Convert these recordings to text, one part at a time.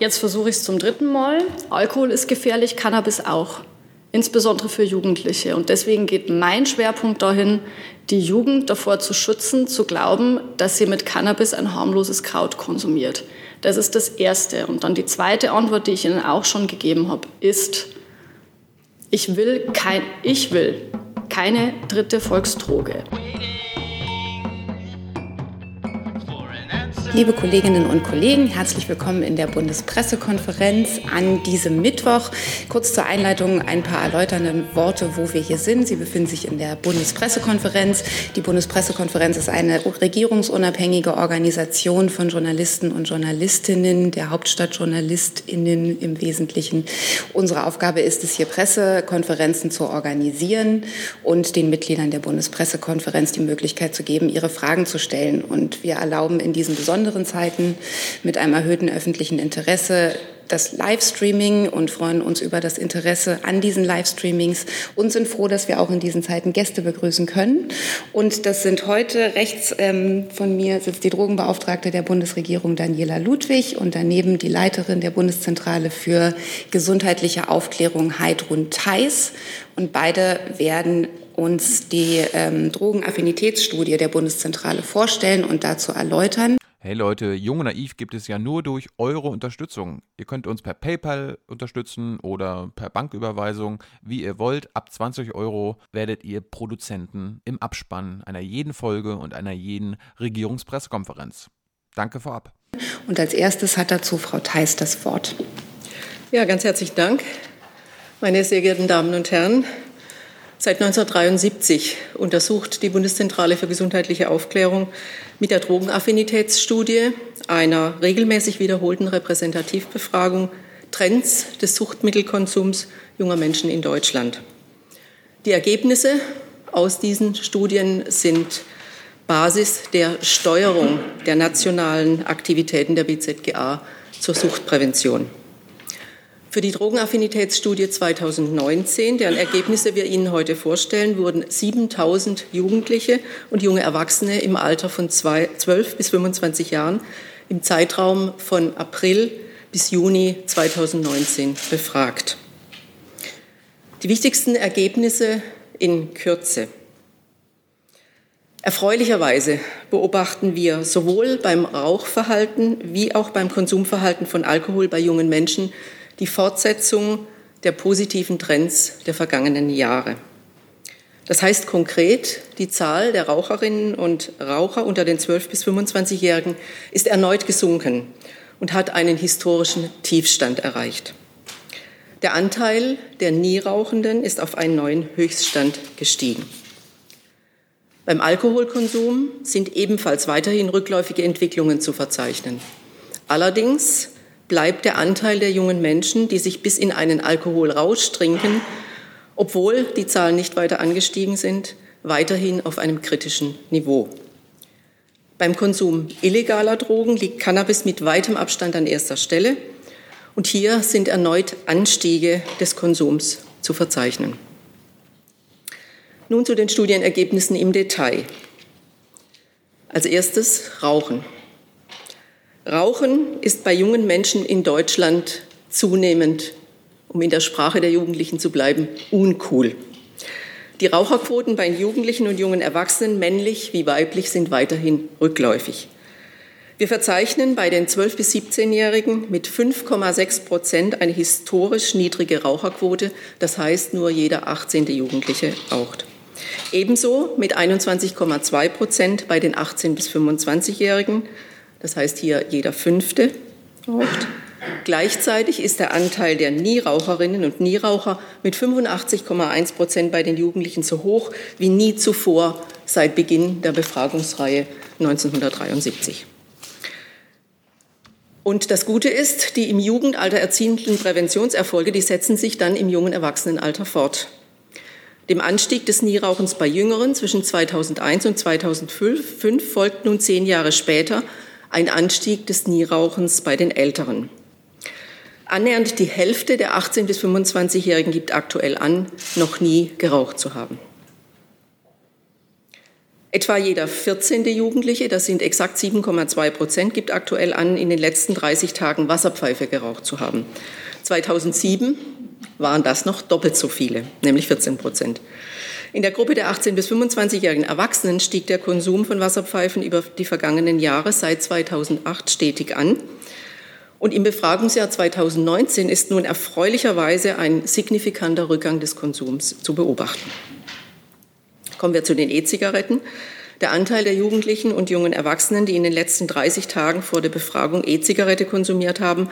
jetzt versuche ich es zum dritten Mal. Alkohol ist gefährlich, Cannabis auch. Insbesondere für Jugendliche. Und deswegen geht mein Schwerpunkt dahin, die Jugend davor zu schützen, zu glauben, dass sie mit Cannabis ein harmloses Kraut konsumiert. Das ist das Erste. Und dann die zweite Antwort, die ich Ihnen auch schon gegeben habe, ist, ich will, kein, ich will keine dritte Volksdroge. Liebe Kolleginnen und Kollegen, herzlich willkommen in der Bundespressekonferenz an diesem Mittwoch. Kurz zur Einleitung ein paar erläuternde Worte, wo wir hier sind. Sie befinden sich in der Bundespressekonferenz. Die Bundespressekonferenz ist eine regierungsunabhängige Organisation von Journalisten und Journalistinnen, der Hauptstadtjournalistinnen im Wesentlichen. Unsere Aufgabe ist es, hier Pressekonferenzen zu organisieren und den Mitgliedern der Bundespressekonferenz die Möglichkeit zu geben, ihre Fragen zu stellen. Und wir erlauben in diesen besonderen besonderen Zeiten mit einem erhöhten öffentlichen Interesse das Livestreaming und freuen uns über das Interesse an diesen Livestreamings und sind froh, dass wir auch in diesen Zeiten Gäste begrüßen können. Und das sind heute rechts ähm, von mir sitzt die Drogenbeauftragte der Bundesregierung Daniela Ludwig und daneben die Leiterin der Bundeszentrale für gesundheitliche Aufklärung Heidrun Theis. Und beide werden uns die ähm, Drogenaffinitätsstudie der Bundeszentrale vorstellen und dazu erläutern. Hey Leute, Jung und Naiv gibt es ja nur durch eure Unterstützung. Ihr könnt uns per PayPal unterstützen oder per Banküberweisung, wie ihr wollt. Ab 20 Euro werdet ihr Produzenten im Abspann einer jeden Folge und einer jeden Regierungspressekonferenz. Danke vorab. Und als erstes hat dazu Frau Theis das Wort. Ja, ganz herzlichen Dank. Meine sehr geehrten Damen und Herren, Seit 1973 untersucht die Bundeszentrale für gesundheitliche Aufklärung mit der Drogenaffinitätsstudie, einer regelmäßig wiederholten Repräsentativbefragung, Trends des Suchtmittelkonsums junger Menschen in Deutschland. Die Ergebnisse aus diesen Studien sind Basis der Steuerung der nationalen Aktivitäten der BZGA zur Suchtprävention. Für die Drogenaffinitätsstudie 2019, deren Ergebnisse wir Ihnen heute vorstellen, wurden 7000 Jugendliche und junge Erwachsene im Alter von 12 bis 25 Jahren im Zeitraum von April bis Juni 2019 befragt. Die wichtigsten Ergebnisse in Kürze. Erfreulicherweise beobachten wir sowohl beim Rauchverhalten wie auch beim Konsumverhalten von Alkohol bei jungen Menschen die Fortsetzung der positiven Trends der vergangenen Jahre. Das heißt konkret, die Zahl der Raucherinnen und Raucher unter den 12 bis 25-Jährigen ist erneut gesunken und hat einen historischen Tiefstand erreicht. Der Anteil der Nierauchenden ist auf einen neuen Höchststand gestiegen. Beim Alkoholkonsum sind ebenfalls weiterhin rückläufige Entwicklungen zu verzeichnen. Allerdings bleibt der Anteil der jungen Menschen, die sich bis in einen Alkoholrausch trinken, obwohl die Zahlen nicht weiter angestiegen sind, weiterhin auf einem kritischen Niveau. Beim Konsum illegaler Drogen liegt Cannabis mit weitem Abstand an erster Stelle. Und hier sind erneut Anstiege des Konsums zu verzeichnen. Nun zu den Studienergebnissen im Detail. Als erstes Rauchen. Rauchen ist bei jungen Menschen in Deutschland zunehmend, um in der Sprache der Jugendlichen zu bleiben, uncool. Die Raucherquoten bei Jugendlichen und jungen Erwachsenen, männlich wie weiblich, sind weiterhin rückläufig. Wir verzeichnen bei den 12- bis 17-Jährigen mit 5,6 Prozent eine historisch niedrige Raucherquote. Das heißt, nur jeder 18. Jugendliche raucht. Ebenso mit 21,2 Prozent bei den 18- bis 25-Jährigen das heißt hier jeder Fünfte raucht. Gleichzeitig ist der Anteil der Nieraucherinnen und Nieraucher mit 85,1 Prozent bei den Jugendlichen so hoch wie nie zuvor seit Beginn der Befragungsreihe 1973. Und das Gute ist, die im Jugendalter erzielten Präventionserfolge, die setzen sich dann im jungen Erwachsenenalter fort. Dem Anstieg des Nierauchens bei Jüngeren zwischen 2001 und 2005 folgt nun zehn Jahre später ein Anstieg des Nierauchens bei den Älteren. Annähernd die Hälfte der 18- bis 25-Jährigen gibt aktuell an, noch nie geraucht zu haben. Etwa jeder 14. Jugendliche, das sind exakt 7,2 Prozent, gibt aktuell an, in den letzten 30 Tagen Wasserpfeife geraucht zu haben. 2007 waren das noch doppelt so viele, nämlich 14 Prozent. In der Gruppe der 18- bis 25-jährigen Erwachsenen stieg der Konsum von Wasserpfeifen über die vergangenen Jahre seit 2008 stetig an. Und im Befragungsjahr 2019 ist nun erfreulicherweise ein signifikanter Rückgang des Konsums zu beobachten. Kommen wir zu den E-Zigaretten. Der Anteil der Jugendlichen und jungen Erwachsenen, die in den letzten 30 Tagen vor der Befragung E-Zigarette konsumiert haben,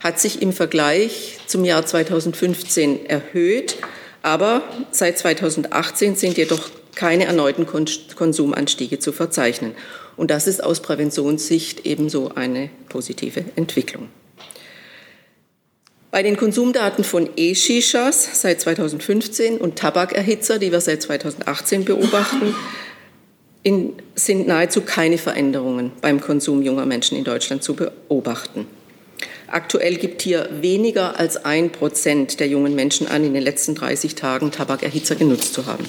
hat sich im Vergleich zum Jahr 2015 erhöht. Aber seit 2018 sind jedoch keine erneuten Konsumanstiege zu verzeichnen. Und das ist aus Präventionssicht ebenso eine positive Entwicklung. Bei den Konsumdaten von E-Shishas seit 2015 und Tabakerhitzer, die wir seit 2018 beobachten, in, sind nahezu keine Veränderungen beim Konsum junger Menschen in Deutschland zu beobachten. Aktuell gibt hier weniger als ein Prozent der jungen Menschen an, in den letzten 30 Tagen Tabakerhitzer genutzt zu haben.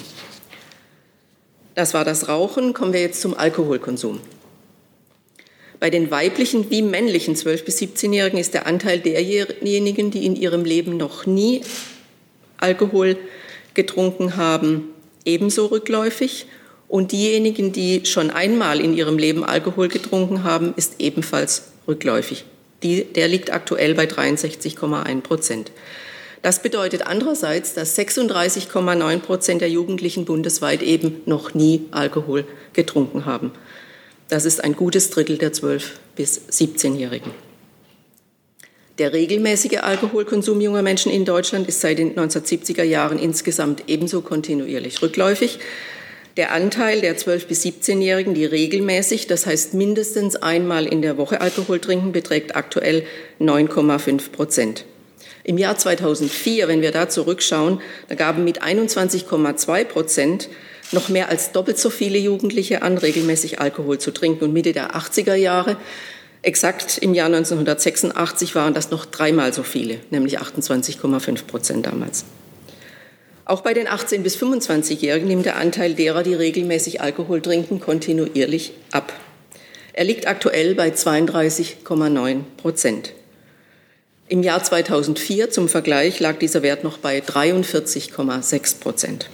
Das war das Rauchen. Kommen wir jetzt zum Alkoholkonsum. Bei den weiblichen wie männlichen 12- bis 17-Jährigen ist der Anteil derjenigen, die in ihrem Leben noch nie Alkohol getrunken haben, ebenso rückläufig. Und diejenigen, die schon einmal in ihrem Leben Alkohol getrunken haben, ist ebenfalls rückläufig. Die, der liegt aktuell bei 63,1 Prozent. Das bedeutet andererseits, dass 36,9 Prozent der Jugendlichen bundesweit eben noch nie Alkohol getrunken haben. Das ist ein gutes Drittel der 12- bis 17-Jährigen. Der regelmäßige Alkoholkonsum junger Menschen in Deutschland ist seit den 1970er Jahren insgesamt ebenso kontinuierlich rückläufig. Der Anteil der 12- bis 17-Jährigen, die regelmäßig, das heißt mindestens einmal in der Woche Alkohol trinken, beträgt aktuell 9,5 Prozent. Im Jahr 2004, wenn wir da zurückschauen, da gaben mit 21,2 Prozent noch mehr als doppelt so viele Jugendliche an, regelmäßig Alkohol zu trinken. Und Mitte der 80er Jahre, exakt im Jahr 1986, waren das noch dreimal so viele, nämlich 28,5 Prozent damals. Auch bei den 18- bis 25-Jährigen nimmt der Anteil derer, die regelmäßig Alkohol trinken, kontinuierlich ab. Er liegt aktuell bei 32,9 Prozent. Im Jahr 2004 zum Vergleich lag dieser Wert noch bei 43,6 Prozent.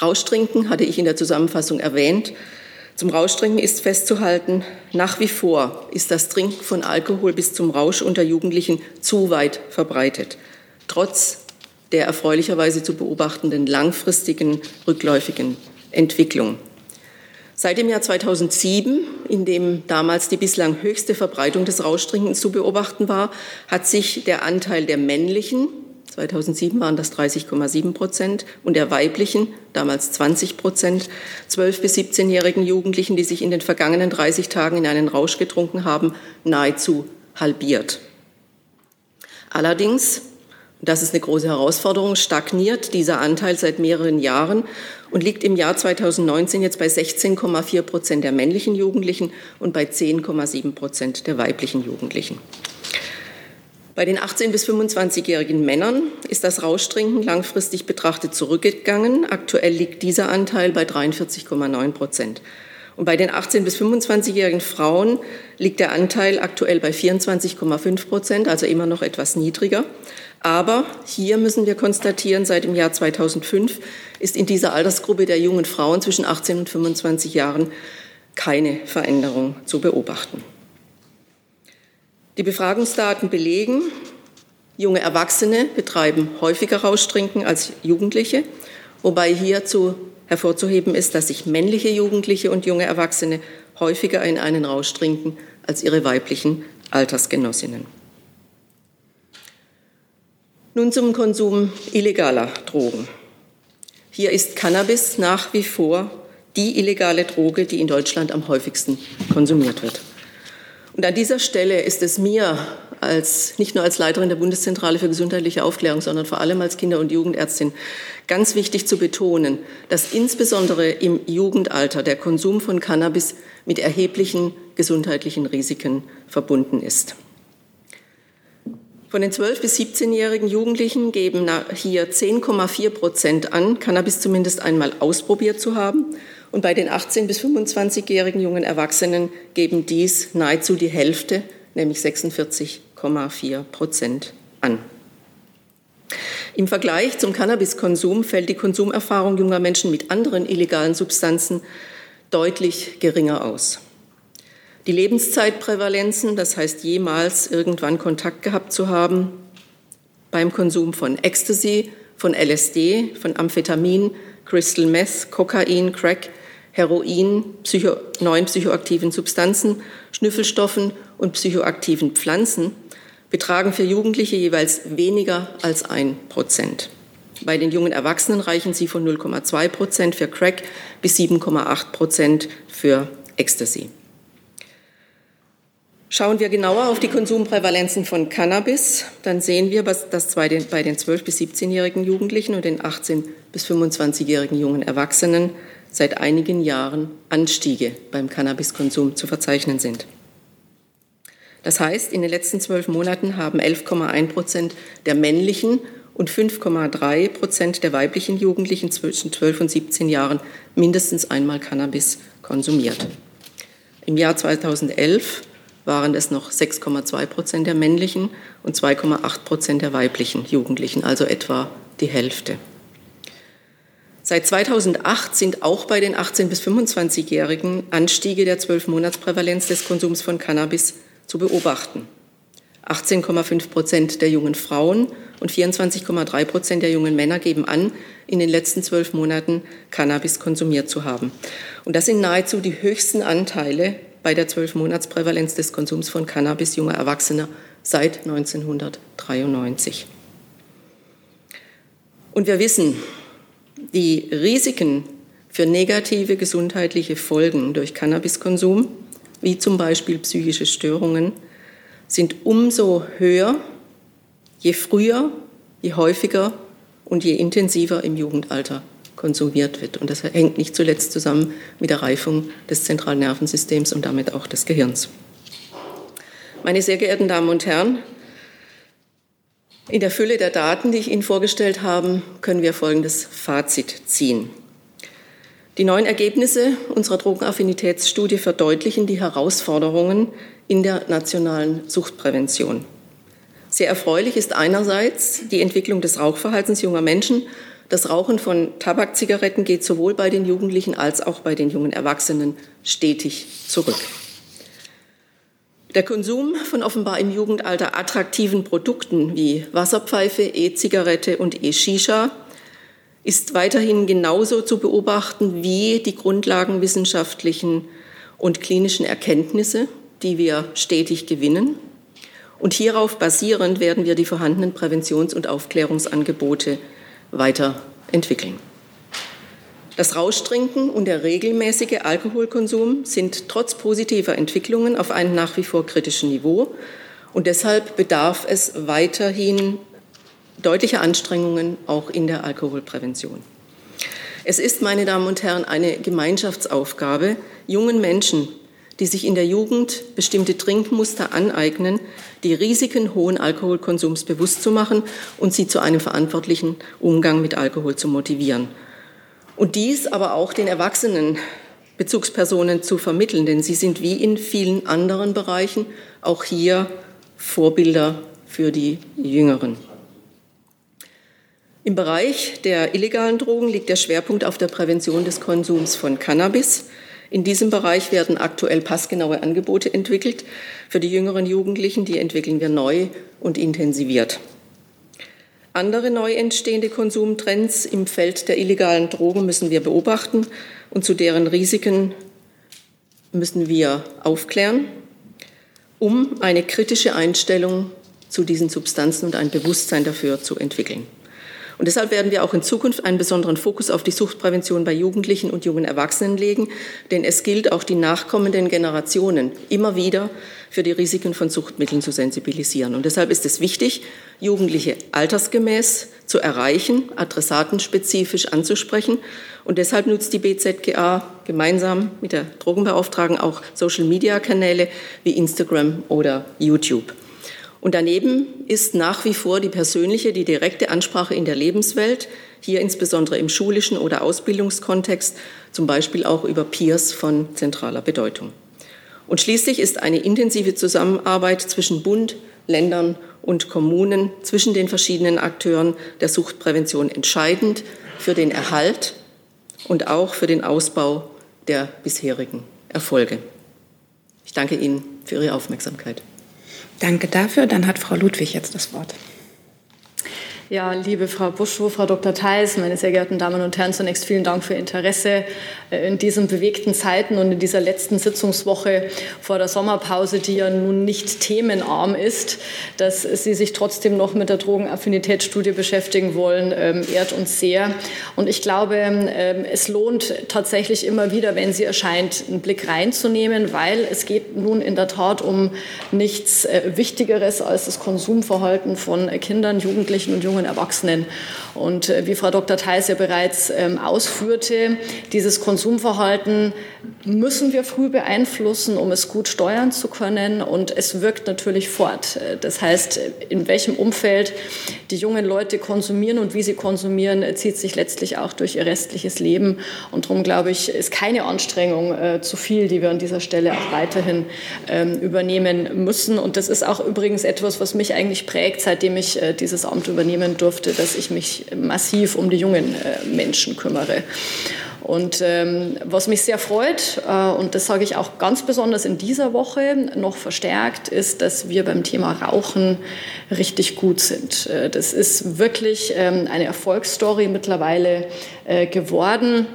Rauschtrinken hatte ich in der Zusammenfassung erwähnt. Zum Rauschtrinken ist festzuhalten, nach wie vor ist das Trinken von Alkohol bis zum Rausch unter Jugendlichen zu weit verbreitet, trotz der erfreulicherweise zu beobachtenden langfristigen rückläufigen Entwicklung. Seit dem Jahr 2007, in dem damals die bislang höchste Verbreitung des Rauschtrinkens zu beobachten war, hat sich der Anteil der männlichen, 2007 waren das 30,7 Prozent, und der weiblichen, damals 20 Prozent, 12- bis 17-jährigen Jugendlichen, die sich in den vergangenen 30 Tagen in einen Rausch getrunken haben, nahezu halbiert. Allerdings das ist eine große Herausforderung, stagniert dieser Anteil seit mehreren Jahren und liegt im Jahr 2019 jetzt bei 16,4 Prozent der männlichen Jugendlichen und bei 10,7 Prozent der weiblichen Jugendlichen. Bei den 18- bis 25-jährigen Männern ist das Rauschtrinken langfristig betrachtet zurückgegangen. Aktuell liegt dieser Anteil bei 43,9 Prozent. Und bei den 18- bis 25-jährigen Frauen liegt der Anteil aktuell bei 24,5 Prozent, also immer noch etwas niedriger. Aber hier müssen wir konstatieren, seit dem Jahr 2005 ist in dieser Altersgruppe der jungen Frauen zwischen 18 und 25 Jahren keine Veränderung zu beobachten. Die Befragungsdaten belegen, junge Erwachsene betreiben häufiger Rauschtrinken als Jugendliche, wobei hierzu hervorzuheben ist, dass sich männliche Jugendliche und junge Erwachsene häufiger in einen Rausch trinken als ihre weiblichen Altersgenossinnen. Nun zum Konsum illegaler Drogen. Hier ist Cannabis nach wie vor die illegale Droge, die in Deutschland am häufigsten konsumiert wird. Und an dieser Stelle ist es mir als, nicht nur als Leiterin der Bundeszentrale für gesundheitliche Aufklärung, sondern vor allem als Kinder- und Jugendärztin ganz wichtig zu betonen, dass insbesondere im Jugendalter der Konsum von Cannabis mit erheblichen gesundheitlichen Risiken verbunden ist. Von den 12- bis 17-jährigen Jugendlichen geben hier 10,4 Prozent an, Cannabis zumindest einmal ausprobiert zu haben. Und bei den 18- bis 25-jährigen jungen Erwachsenen geben dies nahezu die Hälfte, nämlich 46,4 Prozent an. Im Vergleich zum Cannabiskonsum fällt die Konsumerfahrung junger Menschen mit anderen illegalen Substanzen deutlich geringer aus. Die Lebenszeitprävalenzen, das heißt jemals irgendwann Kontakt gehabt zu haben, beim Konsum von Ecstasy, von LSD, von Amphetamin, Crystal Meth, Kokain, Crack, Heroin, psycho neuen psychoaktiven Substanzen, Schnüffelstoffen und psychoaktiven Pflanzen betragen für Jugendliche jeweils weniger als ein Prozent. Bei den jungen Erwachsenen reichen sie von 0,2 Prozent für Crack bis 7,8 Prozent für Ecstasy. Schauen wir genauer auf die Konsumprävalenzen von Cannabis, dann sehen wir, dass bei den, bei den 12- bis 17-jährigen Jugendlichen und den 18- bis 25-jährigen jungen Erwachsenen seit einigen Jahren Anstiege beim Cannabiskonsum zu verzeichnen sind. Das heißt, in den letzten zwölf Monaten haben 11,1 Prozent der männlichen und 5,3 Prozent der weiblichen Jugendlichen zwischen 12 und 17 Jahren mindestens einmal Cannabis konsumiert. Im Jahr 2011 waren es noch 6,2 Prozent der männlichen und 2,8 Prozent der weiblichen Jugendlichen, also etwa die Hälfte. Seit 2008 sind auch bei den 18- bis 25-Jährigen Anstiege der 12-Monats-Prävalenz des Konsums von Cannabis zu beobachten. 18,5 Prozent der jungen Frauen und 24,3 Prozent der jungen Männer geben an, in den letzten zwölf Monaten Cannabis konsumiert zu haben. Und das sind nahezu die höchsten Anteile bei der 12-Monats-Prävalenz des Konsums von Cannabis junger Erwachsener seit 1993. Und wir wissen, die Risiken für negative gesundheitliche Folgen durch Cannabiskonsum, wie zum Beispiel psychische Störungen, sind umso höher, je früher, je häufiger und je intensiver im Jugendalter konsumiert wird. Und das hängt nicht zuletzt zusammen mit der Reifung des zentralen Nervensystems und damit auch des Gehirns. Meine sehr geehrten Damen und Herren, in der Fülle der Daten, die ich Ihnen vorgestellt habe, können wir folgendes Fazit ziehen. Die neuen Ergebnisse unserer Drogenaffinitätsstudie verdeutlichen die Herausforderungen in der nationalen Suchtprävention. Sehr erfreulich ist einerseits die Entwicklung des Rauchverhaltens junger Menschen das Rauchen von Tabakzigaretten geht sowohl bei den Jugendlichen als auch bei den jungen Erwachsenen stetig zurück. Der Konsum von offenbar im Jugendalter attraktiven Produkten wie Wasserpfeife, E-Zigarette und E-Shisha ist weiterhin genauso zu beobachten wie die grundlagenwissenschaftlichen und klinischen Erkenntnisse, die wir stetig gewinnen. Und hierauf basierend werden wir die vorhandenen Präventions- und Aufklärungsangebote weiterentwickeln. Das Rauschtrinken und der regelmäßige Alkoholkonsum sind trotz positiver Entwicklungen auf einem nach wie vor kritischen Niveau. Und deshalb bedarf es weiterhin deutlicher Anstrengungen auch in der Alkoholprävention. Es ist, meine Damen und Herren, eine Gemeinschaftsaufgabe, jungen Menschen die sich in der Jugend bestimmte Trinkmuster aneignen, die Risiken hohen Alkoholkonsums bewusst zu machen und sie zu einem verantwortlichen Umgang mit Alkohol zu motivieren. Und dies aber auch den Erwachsenen Bezugspersonen zu vermitteln, denn sie sind wie in vielen anderen Bereichen auch hier Vorbilder für die Jüngeren. Im Bereich der illegalen Drogen liegt der Schwerpunkt auf der Prävention des Konsums von Cannabis. In diesem Bereich werden aktuell passgenaue Angebote entwickelt. Für die jüngeren Jugendlichen, die entwickeln wir neu und intensiviert. Andere neu entstehende Konsumtrends im Feld der illegalen Drogen müssen wir beobachten und zu deren Risiken müssen wir aufklären, um eine kritische Einstellung zu diesen Substanzen und ein Bewusstsein dafür zu entwickeln. Und deshalb werden wir auch in Zukunft einen besonderen Fokus auf die Suchtprävention bei Jugendlichen und jungen Erwachsenen legen, denn es gilt auch die nachkommenden Generationen immer wieder für die Risiken von Suchtmitteln zu sensibilisieren. Und deshalb ist es wichtig, Jugendliche altersgemäß zu erreichen, adressatenspezifisch anzusprechen. Und deshalb nutzt die BZGA gemeinsam mit der Drogenbeauftragten auch Social-Media-Kanäle wie Instagram oder YouTube. Und daneben ist nach wie vor die persönliche, die direkte Ansprache in der Lebenswelt, hier insbesondere im schulischen oder Ausbildungskontext, zum Beispiel auch über Peers von zentraler Bedeutung. Und schließlich ist eine intensive Zusammenarbeit zwischen Bund, Ländern und Kommunen, zwischen den verschiedenen Akteuren der Suchtprävention entscheidend für den Erhalt und auch für den Ausbau der bisherigen Erfolge. Ich danke Ihnen für Ihre Aufmerksamkeit. Danke dafür. Dann hat Frau Ludwig jetzt das Wort. Ja, liebe Frau Buschow, Frau Dr. Theis, meine sehr geehrten Damen und Herren, zunächst vielen Dank für Ihr Interesse äh, in diesen bewegten Zeiten und in dieser letzten Sitzungswoche vor der Sommerpause, die ja nun nicht themenarm ist, dass Sie sich trotzdem noch mit der Drogenaffinitätsstudie beschäftigen wollen, ähm, ehrt uns sehr. Und ich glaube, ähm, es lohnt tatsächlich immer wieder, wenn sie erscheint, einen Blick reinzunehmen, weil es geht nun in der Tat um nichts äh, Wichtigeres als das Konsumverhalten von Kindern, Jugendlichen und jungen jungen Erwachsenen. Und äh, wie Frau Dr. Theis ja bereits ähm, ausführte, dieses Konsumverhalten müssen wir früh beeinflussen, um es gut steuern zu können. Und es wirkt natürlich fort. Äh, das heißt, in welchem Umfeld die jungen Leute konsumieren und wie sie konsumieren, äh, zieht sich letztlich auch durch ihr restliches Leben. Und darum glaube ich, ist keine Anstrengung zu viel, die wir an dieser Stelle auch weiterhin ähm, übernehmen müssen. Und das ist auch übrigens etwas, was mich eigentlich prägt, seitdem ich dieses Amt übernehmen durfte, dass ich mich massiv um die jungen äh, Menschen kümmere. Und ähm, was mich sehr freut, äh, und das sage ich auch ganz besonders in dieser Woche noch verstärkt, ist, dass wir beim Thema Rauchen richtig gut sind. Äh, das ist wirklich ähm, eine Erfolgsstory mittlerweile äh, geworden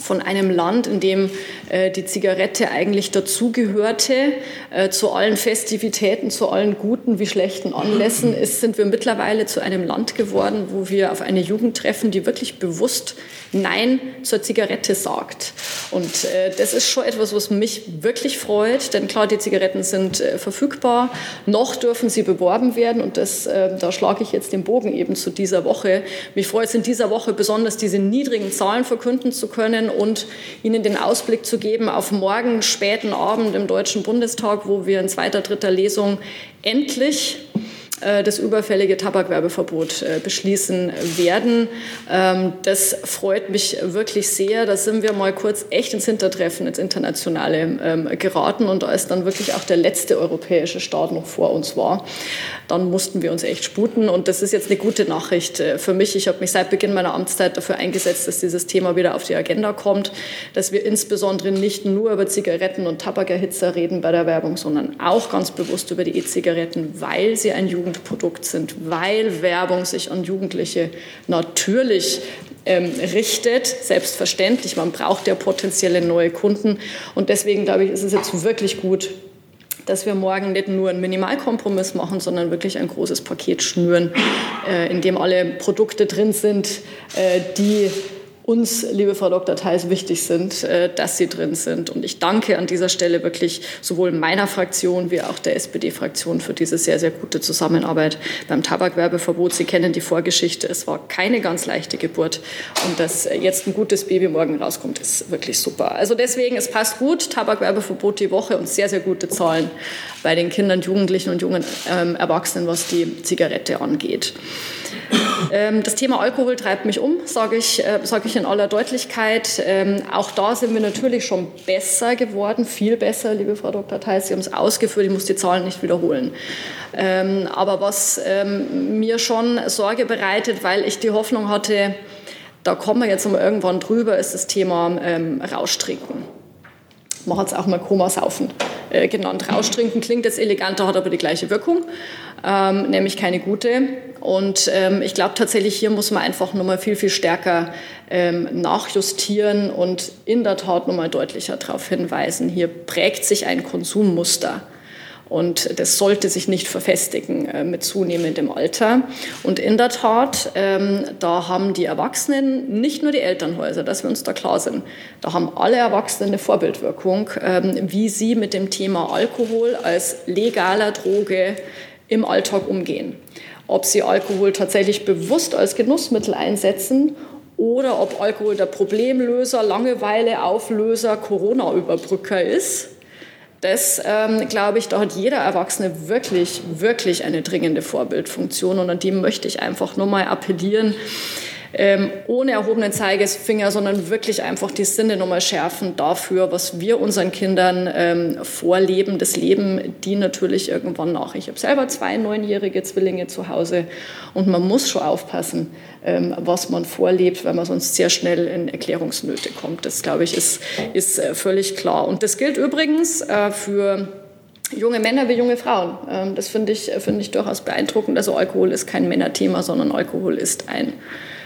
von einem Land, in dem äh, die Zigarette eigentlich dazugehörte, äh, zu allen Festivitäten, zu allen guten wie schlechten Anlässen, ist, sind wir mittlerweile zu einem Land geworden, wo wir auf eine Jugend treffen, die wirklich bewusst Nein zur Zigarette sagt. Und äh, das ist schon etwas, was mich wirklich freut, denn klar, die Zigaretten sind äh, verfügbar, noch dürfen sie beworben werden und das, äh, da schlage ich jetzt den Bogen eben zu dieser Woche. Mich freut es in dieser Woche besonders, diese niedrigen Zahlen verkünden zu können und Ihnen den Ausblick zu geben auf morgen späten Abend im Deutschen Bundestag, wo wir in zweiter, dritter Lesung endlich das überfällige Tabakwerbeverbot äh, beschließen werden. Ähm, das freut mich wirklich sehr. Da sind wir mal kurz echt ins Hintertreffen, ins Internationale ähm, geraten und als dann wirklich auch der letzte europäische Staat noch vor uns war, dann mussten wir uns echt sputen und das ist jetzt eine gute Nachricht äh, für mich. Ich habe mich seit Beginn meiner Amtszeit dafür eingesetzt, dass dieses Thema wieder auf die Agenda kommt, dass wir insbesondere nicht nur über Zigaretten und Tabakerhitzer reden bei der Werbung, sondern auch ganz bewusst über die E-Zigaretten, weil sie ein Jugend Jugendprodukt sind, weil Werbung sich an Jugendliche natürlich ähm, richtet. Selbstverständlich, man braucht ja potenzielle neue Kunden. Und deswegen glaube ich, ist es jetzt wirklich gut, dass wir morgen nicht nur einen Minimalkompromiss machen, sondern wirklich ein großes Paket schnüren, äh, in dem alle Produkte drin sind, äh, die uns, liebe Frau Dr. Theis, wichtig sind, äh, dass sie drin sind. Und ich danke an dieser Stelle wirklich sowohl meiner Fraktion wie auch der SPD-Fraktion für diese sehr, sehr gute Zusammenarbeit beim Tabakwerbeverbot. Sie kennen die Vorgeschichte. Es war keine ganz leichte Geburt. Und dass jetzt ein gutes Baby morgen rauskommt, ist wirklich super. Also deswegen, es passt gut. Tabakwerbeverbot die Woche und sehr, sehr gute Zahlen bei den Kindern, Jugendlichen und jungen ähm, Erwachsenen, was die Zigarette angeht. Ähm, das Thema Alkohol treibt mich um, sage ich, äh, sag ich in aller Deutlichkeit. Ähm, auch da sind wir natürlich schon besser geworden, viel besser, liebe Frau Dr. Theis. Sie haben es ausgeführt, ich muss die Zahlen nicht wiederholen. Ähm, aber was mir schon Sorge bereitet, weil ich die Hoffnung hatte, da kommen wir jetzt mal irgendwann drüber, ist das Thema ähm, Rauschtrinken. Man hat es auch mal Komasaufen äh, genannt. Rauschtrinken klingt jetzt eleganter, hat aber die gleiche Wirkung, ähm, nämlich keine gute. Und ähm, ich glaube tatsächlich, hier muss man einfach nochmal viel, viel stärker ähm, nachjustieren und in der Tat nochmal deutlicher darauf hinweisen. Hier prägt sich ein Konsummuster. Und das sollte sich nicht verfestigen äh, mit zunehmendem Alter. Und in der Tat, ähm, da haben die Erwachsenen, nicht nur die Elternhäuser, dass wir uns da klar sind, da haben alle Erwachsenen eine Vorbildwirkung, ähm, wie sie mit dem Thema Alkohol als legaler Droge im Alltag umgehen. Ob sie Alkohol tatsächlich bewusst als Genussmittel einsetzen oder ob Alkohol der Problemlöser, Langeweile, Auflöser, Corona-Überbrücker ist Das, ähm, glaube ich, da hat jeder Erwachsene wirklich, wirklich eine dringende Vorbildfunktion und an die möchte ich einfach nur mal appellieren ähm, ohne erhobenen Zeigefinger, sondern wirklich einfach die Sinne nochmal schärfen dafür, was wir unseren Kindern ähm, vorleben, das Leben, die natürlich irgendwann nach. Ich habe selber zwei neunjährige Zwillinge zu Hause und man muss schon aufpassen, ähm, was man vorlebt, weil man sonst sehr schnell in Erklärungsnöte kommt. Das, glaube ich, ist, ist äh, völlig klar. Und das gilt übrigens äh, für junge Männer wie junge Frauen. Ähm, das finde ich, find ich durchaus beeindruckend. Also Alkohol ist kein Männerthema, sondern Alkohol ist ein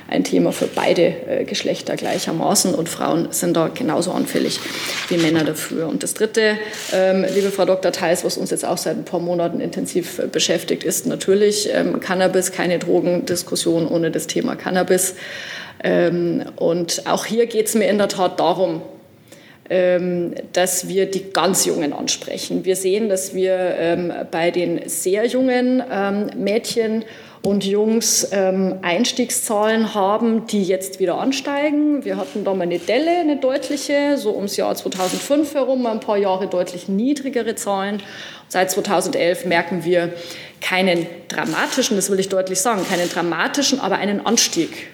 ein Thema für beide äh, Geschlechter gleichermaßen und Frauen sind da genauso anfällig wie Männer dafür. Und das Dritte, ähm, liebe Frau Dr. Theis, was uns jetzt auch seit ein paar Monaten intensiv äh, beschäftigt, ist natürlich ähm, Cannabis, keine Drogendiskussion ohne das Thema Cannabis. Ähm, und auch hier geht es mir in der Tat darum, dass wir die ganz Jungen ansprechen. Wir sehen, dass wir bei den sehr jungen Mädchen und Jungs ähm, Einstiegszahlen haben, die jetzt wieder ansteigen. Wir hatten da mal eine Delle, eine deutliche, so ums Jahr 2005 herum, ein paar Jahre deutlich niedrigere Zahlen. Seit 2011 merken wir keinen dramatischen, das will ich deutlich sagen, keinen dramatischen, aber einen Anstieg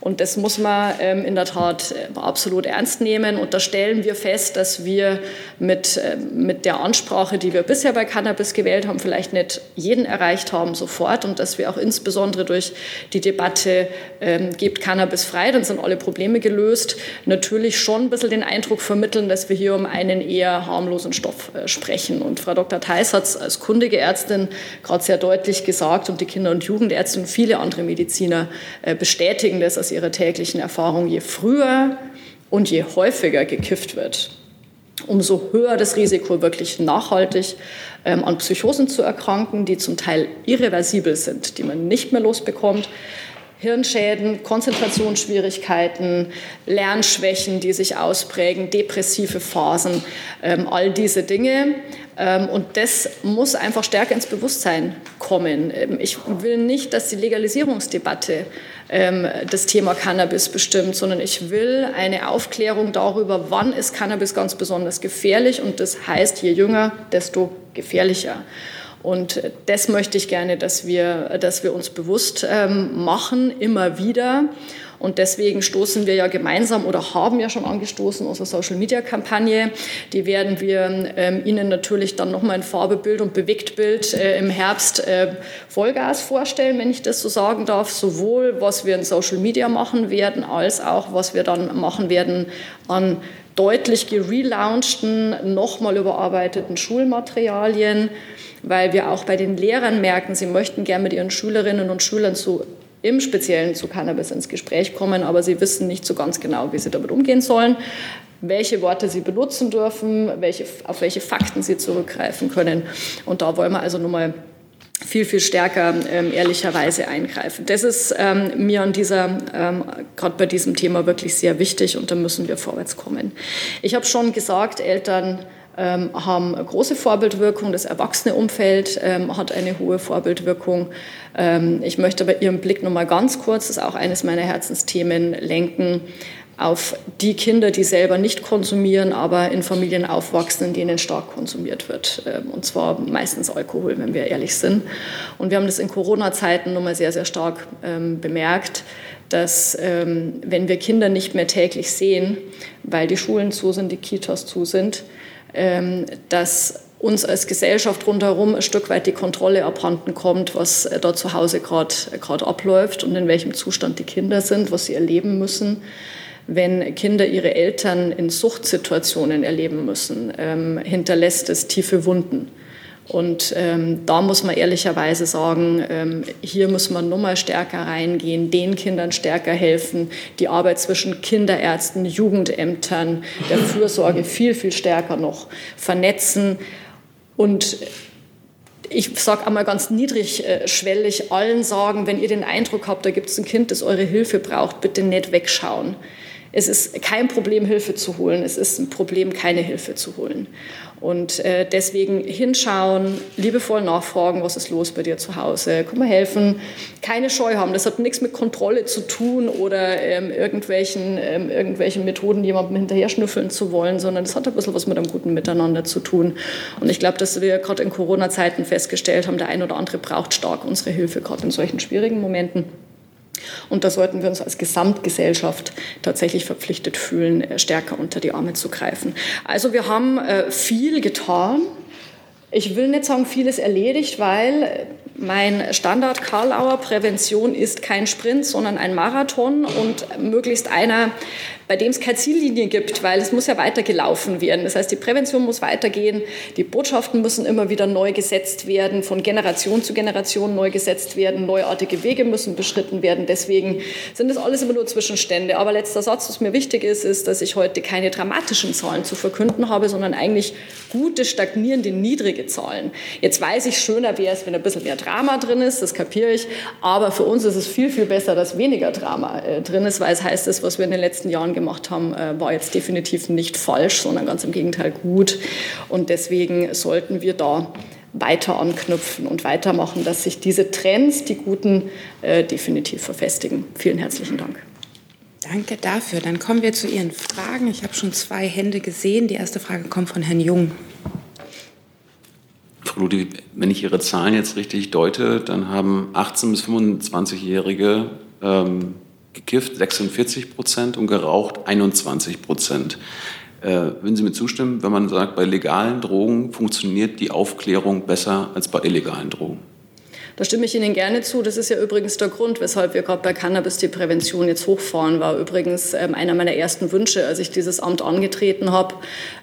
und das muss man ähm, in der Tat äh, absolut ernst nehmen. Und da stellen wir fest, dass wir mit, äh, mit der Ansprache, die wir bisher bei Cannabis gewählt haben, vielleicht nicht jeden erreicht haben sofort und dass wir auch insbesondere durch die Debatte ähm, Gebt Cannabis frei, dann sind alle Probleme gelöst, natürlich schon ein bisschen den Eindruck vermitteln, dass wir hier um einen eher harmlosen Stoff äh, sprechen. Und Frau Dr. Theis hat es als kundige Ärztin gerade sehr deutlich gesagt und die Kinder- und Jugendärzte und viele andere Mediziner äh, bestätigen das. Also aus ihrer täglichen Erfahrung, je früher und je häufiger gekifft wird, umso höher das Risiko, wirklich nachhaltig ähm, an Psychosen zu erkranken, die zum Teil irreversibel sind, die man nicht mehr losbekommt. Hirnschäden, Konzentrationsschwierigkeiten, Lernschwächen, die sich ausprägen, depressive Phasen, ähm, all diese Dinge. Ähm, und das muss einfach stärker ins Bewusstsein kommen. Ähm, ich will nicht, dass die Legalisierungsdebatte ähm, das Thema Cannabis bestimmt, sondern ich will eine Aufklärung darüber, wann ist Cannabis ganz besonders gefährlich. Und das heißt, je jünger, desto gefährlicher. Und das möchte ich gerne, dass wir, dass wir uns bewusst machen, immer wieder. Und deswegen stoßen wir ja gemeinsam oder haben ja schon angestoßen unsere Social-Media-Kampagne. Die werden wir ähm, Ihnen natürlich dann nochmal in Farbe, Bild und Bewegtbild äh, im Herbst äh, Vollgas vorstellen, wenn ich das so sagen darf. Sowohl was wir in Social Media machen werden, als auch was wir dann machen werden an deutlich gelaunchten, nochmal überarbeiteten Schulmaterialien, weil wir auch bei den Lehrern merken, sie möchten gerne mit ihren Schülerinnen und Schülern zu im Speziellen zu Cannabis ins Gespräch kommen, aber sie wissen nicht so ganz genau, wie sie damit umgehen sollen, welche Worte sie benutzen dürfen, welche, auf welche Fakten sie zurückgreifen können. Und da wollen wir also nochmal viel, viel stärker ähm, ehrlicherweise eingreifen. Das ist ähm, mir an dieser, ähm, gerade bei diesem Thema wirklich sehr wichtig und da müssen wir vorwärts kommen. Ich habe schon gesagt, Eltern ähm, haben große Vorbildwirkung. Das Erwachseneumfeld ähm, hat eine hohe Vorbildwirkung. Ähm, ich möchte bei Ihrem Blick noch mal ganz kurz, das ist auch eines meiner Herzensthemen, lenken auf die Kinder, die selber nicht konsumieren, aber in Familien aufwachsen, in denen stark konsumiert wird. Ähm, und zwar meistens Alkohol, wenn wir ehrlich sind. Und wir haben das in Corona-Zeiten nochmal sehr, sehr stark ähm, bemerkt, dass ähm, wenn wir Kinder nicht mehr täglich sehen, weil die Schulen zu sind, die Kitas zu sind, dass uns als Gesellschaft rundherum ein Stück weit die Kontrolle abhanden kommt, was äh, da zu Hause gerade abläuft und in welchem Zustand die Kinder sind, was sie erleben müssen. Wenn Kinder ihre Eltern in Suchtsituationen erleben müssen, ähm, hinterlässt es tiefe Wunden. Und ähm, da muss man ehrlicherweise sagen, ähm, hier muss man nochmal stärker reingehen, den Kindern stärker helfen, die Arbeit zwischen Kinderärzten, Jugendämtern, der Fürsorge viel, viel stärker noch vernetzen. Und ich sage einmal ganz niedrigschwellig äh, allen sagen, wenn ihr den Eindruck habt, da gibt es ein Kind, das eure Hilfe braucht, bitte nicht wegschauen. Es ist kein Problem, Hilfe zu holen. Es ist ein Problem, keine Hilfe zu holen. Und äh, deswegen hinschauen, liebevoll nachfragen, was ist los bei dir zu Hause, komm mal helfen, keine Scheu haben. Das hat nichts mit Kontrolle zu tun oder ähm, irgendwelchen, ähm, irgendwelchen Methoden jemandem hinterher schnüffeln zu wollen, sondern es hat ein bisschen was mit einem guten Miteinander zu tun. Und ich glaube, dass wir gerade in Corona-Zeiten festgestellt haben, der ein oder andere braucht stark unsere Hilfe, gerade in solchen schwierigen Momenten. Und da sollten wir uns als Gesamtgesellschaft tatsächlich verpflichtet fühlen, äh, stärker unter die Arme zu greifen. Also wir haben äh, viel getan. Ich will nicht sagen, vieles erledigt, weil mein Standard Karlauer Prävention ist kein Sprint, sondern ein Marathon und möglichst einer, bei dem es keine Ziellinie gibt, weil es muss ja weitergelaufen werden. Das heißt, die Prävention muss weitergehen, die Botschaften müssen immer wieder neu gesetzt werden, von Generation zu Generation neu gesetzt werden, neuartige Wege müssen beschritten werden. Deswegen sind das alles immer nur Zwischenstände. Aber letzter Satz, was mir wichtig ist, ist, dass ich heute keine dramatischen Zahlen zu verkünden habe, sondern eigentlich gute, stagnierende, niedrige Zahlen. Jetzt weiß ich, schöner wäre es, wenn ein bisschen mehr Drama drin ist, das kapiere ich. Aber für uns ist es viel, viel besser, dass weniger Drama äh, drin ist, weil es heißt, das, was wir in den letzten Jahren gemacht haben, äh, war jetzt definitiv nicht falsch, sondern ganz im Gegenteil gut. Und deswegen sollten wir da weiter anknüpfen und weitermachen, dass sich diese Trends, die guten, äh, definitiv verfestigen. Vielen herzlichen Dank. Danke dafür. Dann kommen wir zu Ihren Fragen. Ich habe schon zwei Hände gesehen. Die erste Frage kommt von Herrn Jung. Frau Ludwig, wenn ich Ihre Zahlen jetzt richtig deute, dann haben 18- bis 25-Jährige ähm, gekifft 46 Prozent und geraucht 21 Prozent. Äh, würden Sie mir zustimmen, wenn man sagt, bei legalen Drogen funktioniert die Aufklärung besser als bei illegalen Drogen? Da stimme ich Ihnen gerne zu. Das ist ja übrigens der Grund, weshalb wir gerade bei Cannabis die Prävention jetzt hochfahren. War übrigens ähm, einer meiner ersten Wünsche, als ich dieses Amt angetreten habe,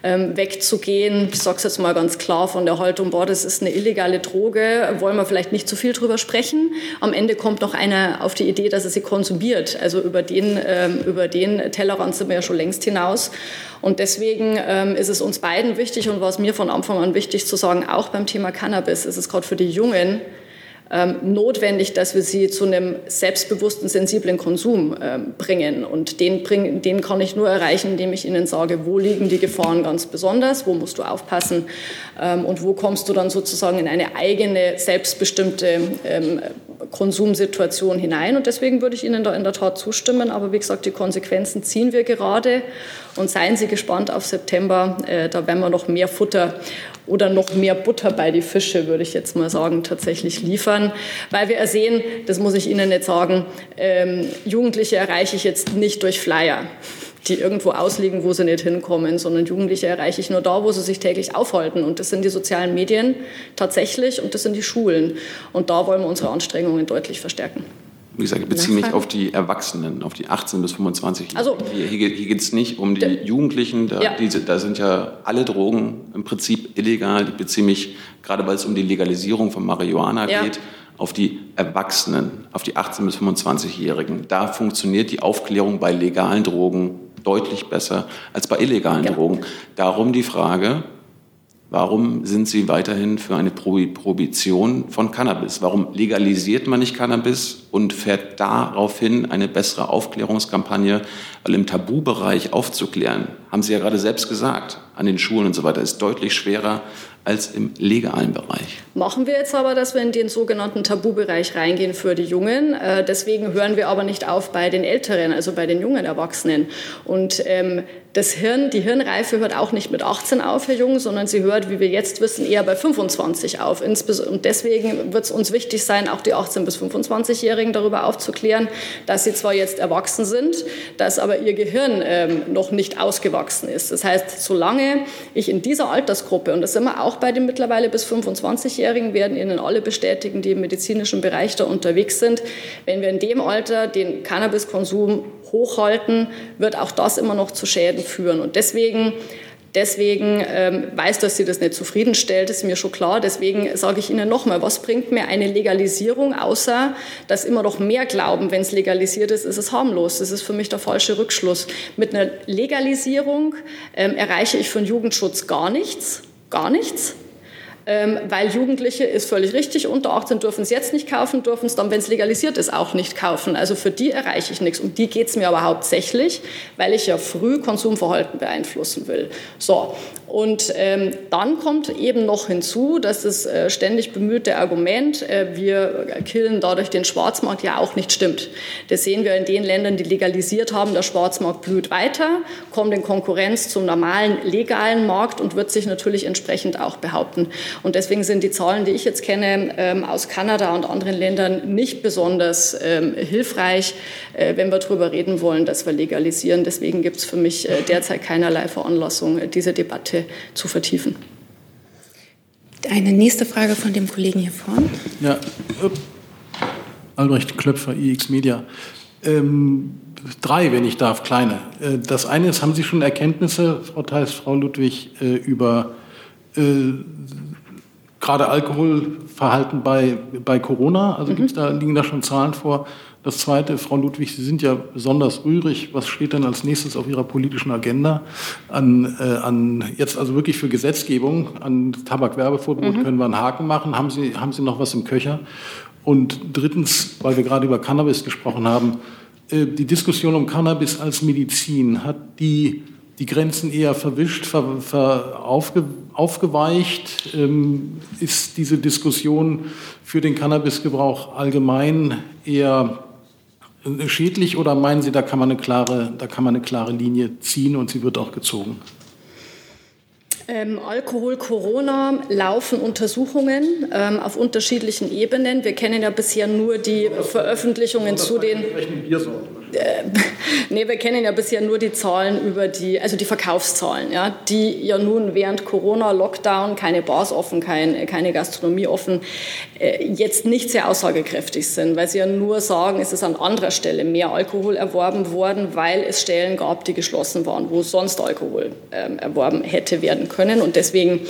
ähm, wegzugehen. Ich sage es jetzt mal ganz klar von der Haltung, boah, das ist eine illegale Droge, wollen wir vielleicht nicht zu viel drüber sprechen. Am Ende kommt noch einer auf die Idee, dass er sie konsumiert. Also über den, ähm, über den Tellerrand sind wir ja schon längst hinaus. Und deswegen ist es uns beiden wichtig und war es mir von Anfang an wichtig zu sagen, auch beim Thema Cannabis ist es gerade für die Jungen notwendig, dass wir sie zu einem selbstbewussten, sensiblen Konsum ähm, bringen. Und den, bring, den kann ich nur erreichen, indem ich ihnen sage, wo liegen die Gefahren ganz besonders, wo musst du aufpassen ähm, und wo kommst du dann sozusagen in eine eigene, selbstbestimmte ähm, Konsumsituation hinein. Und deswegen würde ich Ihnen da in der Tat zustimmen. Aber wie gesagt, die Konsequenzen ziehen wir gerade. Und seien Sie gespannt auf September. Äh, da werden wir noch mehr Futter oder noch mehr Butter bei die Fische, würde ich jetzt mal sagen, tatsächlich liefern. Weil wir sehen, das muss ich Ihnen nicht sagen, ähm, Jugendliche erreiche ich jetzt nicht durch Flyer die irgendwo ausliegen, wo sie nicht hinkommen, sondern Jugendliche erreiche ich nur da, wo sie sich täglich aufhalten. Und das sind die sozialen Medien tatsächlich und das sind die Schulen. Und da wollen wir unsere Anstrengungen deutlich verstärken. Wie gesagt, ich beziehe mich auf die Erwachsenen, auf die 18 bis 25. Also, hier, hier geht es nicht um die Jugendlichen, da, ja. diese, da, sind ja alle Drogen im Prinzip illegal. Ich beziehe mich, gerade weil es um die Legalisierung von Marihuana ja. geht, auf die Erwachsenen, auf die 18 bis 25-Jährigen. Da funktioniert die Aufklärung bei legalen Drogen deutlich besser als bei illegalen genau. Drogen. Darum die Frage, Warum sind Sie weiterhin für eine Prohibition von Cannabis? Warum legalisiert man nicht Cannabis und fährt daraufhin eine bessere Aufklärungskampagne? Weil im Tabubereich aufzuklären, haben Sie ja gerade selbst gesagt, an den Schulen und so weiter, ist deutlich schwerer als im legalen Bereich. Machen wir jetzt aber, dass wir in den sogenannten Tabubereich reingehen für die Jungen. Äh, deswegen hören wir aber nicht auf bei den Älteren, also bei den jungen Erwachsenen. Und ähm, das Hirn, die Hirnreife hört auch nicht mit 18 auf, Herr Jung, sondern sie hört, wie wir jetzt wissen, eher bei 25 auf. Und deswegen wird es uns wichtig sein, auch die 18- bis 25-Jährigen darüber aufzuklären, dass sie zwar jetzt erwachsen sind, dass aber ihr Gehirn ähm, noch nicht ausgewachsen ist. Das heißt, solange ich in dieser Altersgruppe, und das sind wir auch bei den mittlerweile bis 25-Jährigen, werden Ihnen alle bestätigen, die im medizinischen Bereich da unterwegs sind, wenn wir in dem Alter den Cannabiskonsum hochhalten, wird auch das immer noch zu Schäden führen. Und deswegen Deswegen ähm, weiß, dass Sie das nicht zufriedenstellt, ist mir schon klar. Deswegen sage ich Ihnen nochmal, was bringt mir eine Legalisierung, außer dass immer noch mehr glauben, wenn es legalisiert ist, ist es harmlos. Das ist für mich der falsche Rückschluss. Mit einer Legalisierung ähm, erreiche ich von Jugendschutz gar nichts, gar nichts. Ähm, weil Jugendliche, ist völlig richtig, unter 18 dürfen es jetzt nicht kaufen, dürfen es dann, wenn es legalisiert ist, auch nicht kaufen. Also für die erreiche ich nichts. Um die geht es mir aber hauptsächlich, weil ich ja früh Konsumverhalten beeinflussen will. So, und ähm, dann kommt eben noch hinzu, dass das äh, ständig bemühte Argument, äh, wir killen dadurch den Schwarzmarkt, ja auch nicht stimmt. Das sehen wir in den Ländern, die legalisiert haben. Der Schwarzmarkt blüht weiter, kommt in Konkurrenz zum normalen legalen Markt und wird sich natürlich entsprechend auch behaupten. Und deswegen sind die Zahlen, die ich jetzt kenne ähm, aus Kanada und anderen Ländern, nicht besonders ähm, hilfreich, äh, wenn wir darüber reden wollen, dass wir legalisieren. Deswegen gibt es für mich äh, derzeit keinerlei Veranlassung, diese Debatte Debatte zu vertiefen. Eine nächste Frage von dem Kollegen hier vorne. Ja, Albrecht Klöpfer, IX Media. Ähm, drei, wenn ich darf, kleine. Äh, das eine ist, haben Sie schon Erkenntnisse, Frau Theis, Frau Ludwig, äh, über äh, gerade Alkoholverhalten bei, bei Corona? Also mhm. da, liegen da schon Zahlen vor? Das Zweite, Frau Ludwig, Sie sind ja besonders rührig. Was steht denn als nächstes auf Ihrer politischen Agenda? An, äh, an jetzt also wirklich für Gesetzgebung, an Tabakwerbeverbot mhm. können wir einen Haken machen. Haben Sie, haben Sie noch was im Köcher? Und drittens, weil wir gerade über Cannabis gesprochen haben, äh, die Diskussion um Cannabis als Medizin hat die die Grenzen eher verwischt, ver, ver, aufge, aufgeweicht? Ähm, ist diese Diskussion für den Cannabisgebrauch allgemein eher schädlich oder meinen Sie, da kann man eine klare, da kann man eine klare Linie ziehen und sie wird auch gezogen? Ähm, Alkohol, Corona laufen Untersuchungen ähm, auf unterschiedlichen Ebenen. Wir kennen ja bisher nur die Veröffentlichungen zu den. Äh, nee, wir kennen ja bisher nur die Zahlen über die, also die Verkaufszahlen, ja, die ja nun während Corona, Lockdown, keine Bars offen, kein, keine Gastronomie offen, äh, jetzt nicht sehr aussagekräftig sind, weil sie ja nur sagen, es ist an anderer Stelle mehr Alkohol erworben worden, weil es Stellen gab, die geschlossen waren, wo sonst Alkohol ähm, erworben hätte werden können. Und deswegen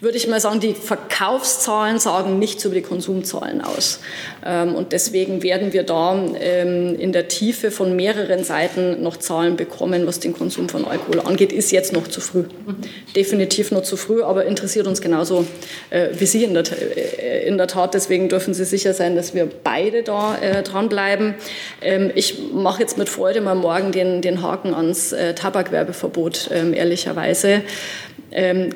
würde ich mal sagen, die Verkaufszahlen sagen nichts über die Konsumzahlen aus. Ähm, und deswegen werden wir da ähm, in der Tiefe von mehreren Seiten noch Zahlen bekommen, was den Konsum von Alkohol angeht. Ist jetzt noch zu früh. Definitiv noch zu früh, aber interessiert uns genauso äh, wie Sie in der, äh, in der Tat. Deswegen dürfen Sie sicher sein, dass wir beide da äh, dranbleiben. Ähm, ich mache jetzt mit Freude mal morgen den, den Haken ans Tabakwerbeverbot, ehrlicherweise.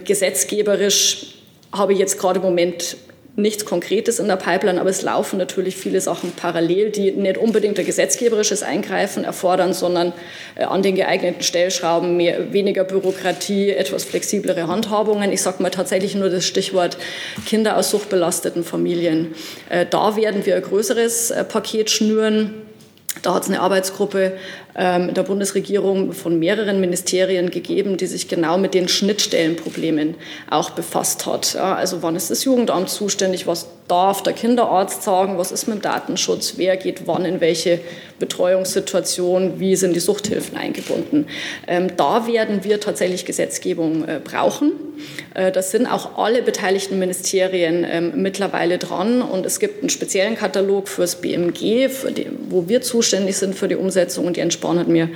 Gesetzgeberisch habe ich jetzt gerade im Moment nichts Konkretes in der Pipeline, aber es laufen natürlich viele Sachen parallel, die nicht unbedingt ein gesetzgeberisches Eingreifen erfordern, sondern äh, an den geeigneten Stellschrauben mehr, weniger Bürokratie, etwas flexiblere Handhabungen. Ich sage mal tatsächlich nur das Stichwort Kinder aus suchtbelasteten Familien. Äh, da werden wir ein größeres äh, Paket schnüren. Da hat es eine Arbeitsgruppe der Bundesregierung von mehreren Ministerien gegeben, die sich genau mit den Schnittstellenproblemen auch befasst hat. Also wann ist das Jugendamt zuständig, was darf der Kinderarzt sagen, was ist mit dem Datenschutz, wer geht wann in welche Betreuungssituation, wie sind die Suchthilfen eingebunden. Ähm, da werden wir tatsächlich Gesetzgebung äh, brauchen. Äh, das sind auch alle beteiligten Ministerien ähm, mittlerweile dran und es gibt einen speziellen Katalog fürs BMG, für die, wo wir zuständig sind für die Umsetzung und Jens Spahn hat mir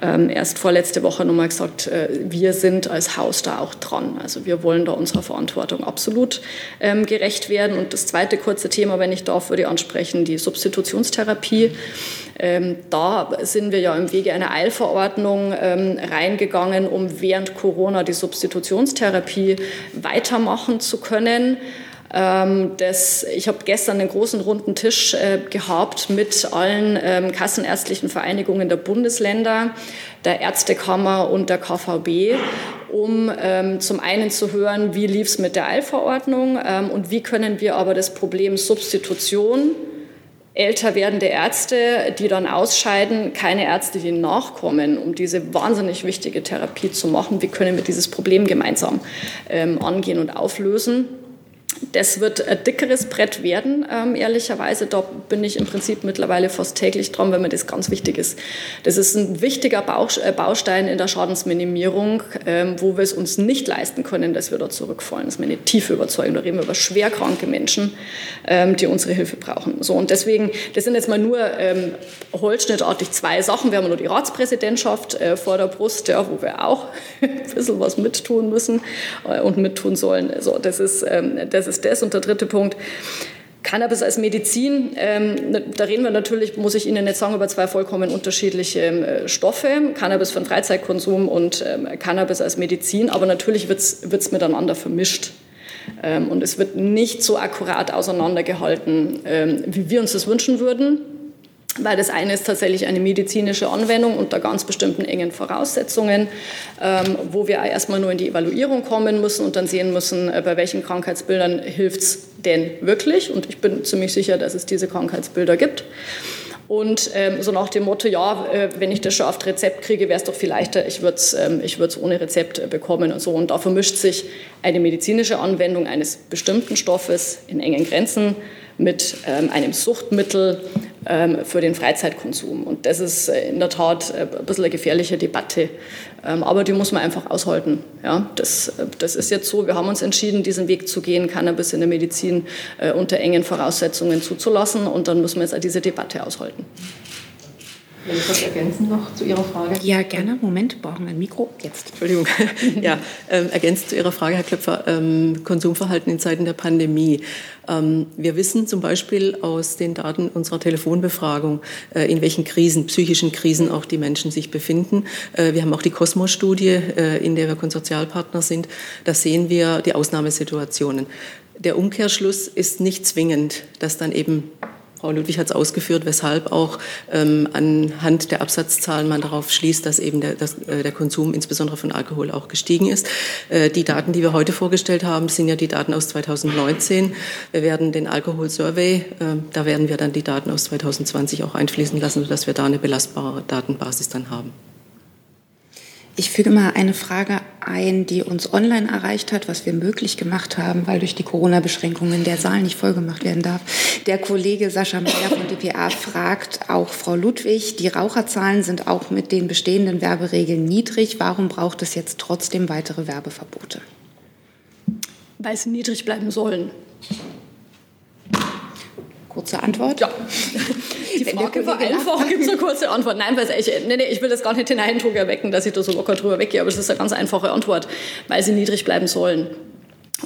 ähm, erst vorletzte Woche nochmal gesagt, äh, wir sind als Haus da auch dran. Also wir wollen da unserer Verantwortung absolut ähm, gerecht werden. Und das zweite kurze Thema, wenn ich darf, würde ich ansprechen, die Substitutionstherapie. Ähm, da sind wir ja im Wege einer Eilverordnung ähm, reingegangen, um während Corona die Substitutionstherapie weitermachen zu können. Ähm, das, ich habe gestern einen großen runden Tisch äh, gehabt mit allen ähm, kassenärztlichen Vereinigungen der Bundesländer, der Ärztekammer und der KVB, um ähm, zum einen zu hören, wie lief es mit der Eilverordnung ähm, und wie können wir aber das Problem Substitution älter werdende Ärzte, die dann ausscheiden, keine Ärzte, die nachkommen, um diese wahnsinnig wichtige Therapie zu machen. Wie können wir dieses Problem gemeinsam ähm, angehen und auflösen? Das wird ein dickeres Brett werden, ähm, ehrlicherweise. Da bin ich im Prinzip mittlerweile fast täglich dran, wenn mir das ganz wichtig ist. Das ist ein wichtiger äh, Baustein in der Schadensminimierung, ähm, wo wir es uns nicht leisten können, dass wir da zurückfallen. Das ist meine tiefe Überzeugung. Da reden wir über schwerkranke Menschen, ähm, die unsere Hilfe brauchen. So, und deswegen, das sind jetzt mal nur ähm, holzschnittartig zwei Sachen. Wir haben nur die Ratspräsidentschaft äh, vor der Brust, ja, wo wir auch ein bisschen was mittun müssen äh, und mittun sollen. So, das ist, ähm, das das ist das. Und der dritte Punkt, Cannabis als Medizin, ähm, da reden wir natürlich, muss ich Ihnen nicht sagen, über zwei vollkommen unterschiedliche äh, Stoffe. Cannabis für den Freizeitkonsum und ähm, Cannabis als Medizin, aber natürlich wird es miteinander vermischt. Ähm, und es wird nicht so akkurat auseinandergehalten, ähm, wie wir uns das wünschen würden weil das eine ist tatsächlich eine medizinische Anwendung unter ganz bestimmten engen Voraussetzungen, ähm, wo wir erstmal nur in die Evaluierung kommen müssen und dann sehen müssen, äh, bei welchen Krankheitsbildern hilft es denn wirklich. Und ich bin ziemlich sicher, dass es diese Krankheitsbilder gibt. Und ähm, so nach dem Motto, ja, äh, wenn ich das schon auf Rezept kriege, wäre es doch viel leichter, ich würde es ähm, ohne Rezept äh, bekommen und so. Und da vermischt sich eine medizinische Anwendung eines bestimmten Stoffes in engen Grenzen mit ähm, einem Suchtmittel für den Freizeitkonsum. Und das ist äh, in der Tat äh, ein bisschen eine gefährliche Debatte. Ähm, aber die muss man einfach aushalten. Ja, das, äh, das ist jetzt so. Wir haben uns entschieden, diesen Weg zu gehen, Cannabis in der Medizin unter engen Voraussetzungen zuzulassen. Und dann müssen wir jetzt auch diese Debatte aushalten. Will ich was ergänzen noch zu Ihrer Frage? Ja, gerne. Moment, brauchen wir ein Mikro. Jetzt. Entschuldigung. ja, ähm, ergänzend zu Ihrer Frage, Herr Klöpfer, ähm, Konsumverhalten in Zeiten der Pandemie. Ähm, wir wissen zum Beispiel aus den Daten unserer Telefonbefragung, äh, in welchen Krisen, psychischen Krisen auch die Menschen sich befinden. Äh, wir haben auch die Kosmos-Studie, äh, in der wir Konsortialpartner sind. Da sehen wir die Ausnahmesituationen. Der Umkehrschluss ist nicht zwingend, dass dann eben Frau Ludwig hat es ausgeführt, weshalb auch ähm, anhand der Absatzzahlen man darauf schließt, dass eben der, dass, äh, der Konsum insbesondere von Alkohol auch gestiegen ist. Äh, die Daten, die wir heute vorgestellt haben, sind ja die Daten aus 2019. Wir werden den Alkohol-Survey, äh, da werden wir dann die Daten aus 2020 auch einfließen lassen, sodass wir da eine belastbare Datenbasis dann haben. Ich füge mal eine Frage ein, die uns online erreicht hat, was wir möglich gemacht haben, weil durch die Corona-Beschränkungen der Saal nicht vollgemacht werden darf. Der Kollege Sascha Meyer von dpa fragt auch Frau Ludwig, die Raucherzahlen sind auch mit den bestehenden Werberegeln niedrig. Warum braucht es jetzt trotzdem weitere Werbeverbote? Weil sie niedrig bleiben sollen. Kurze Antwort? Ja. Die Frage war einfach, gibt es eine kurze Antwort? Nein, weil ich, nee, nee, ich will das gar nicht den Eindruck erwecken, dass ich da so locker drüber weggehe, aber es ist eine ganz einfache Antwort, weil sie niedrig bleiben sollen.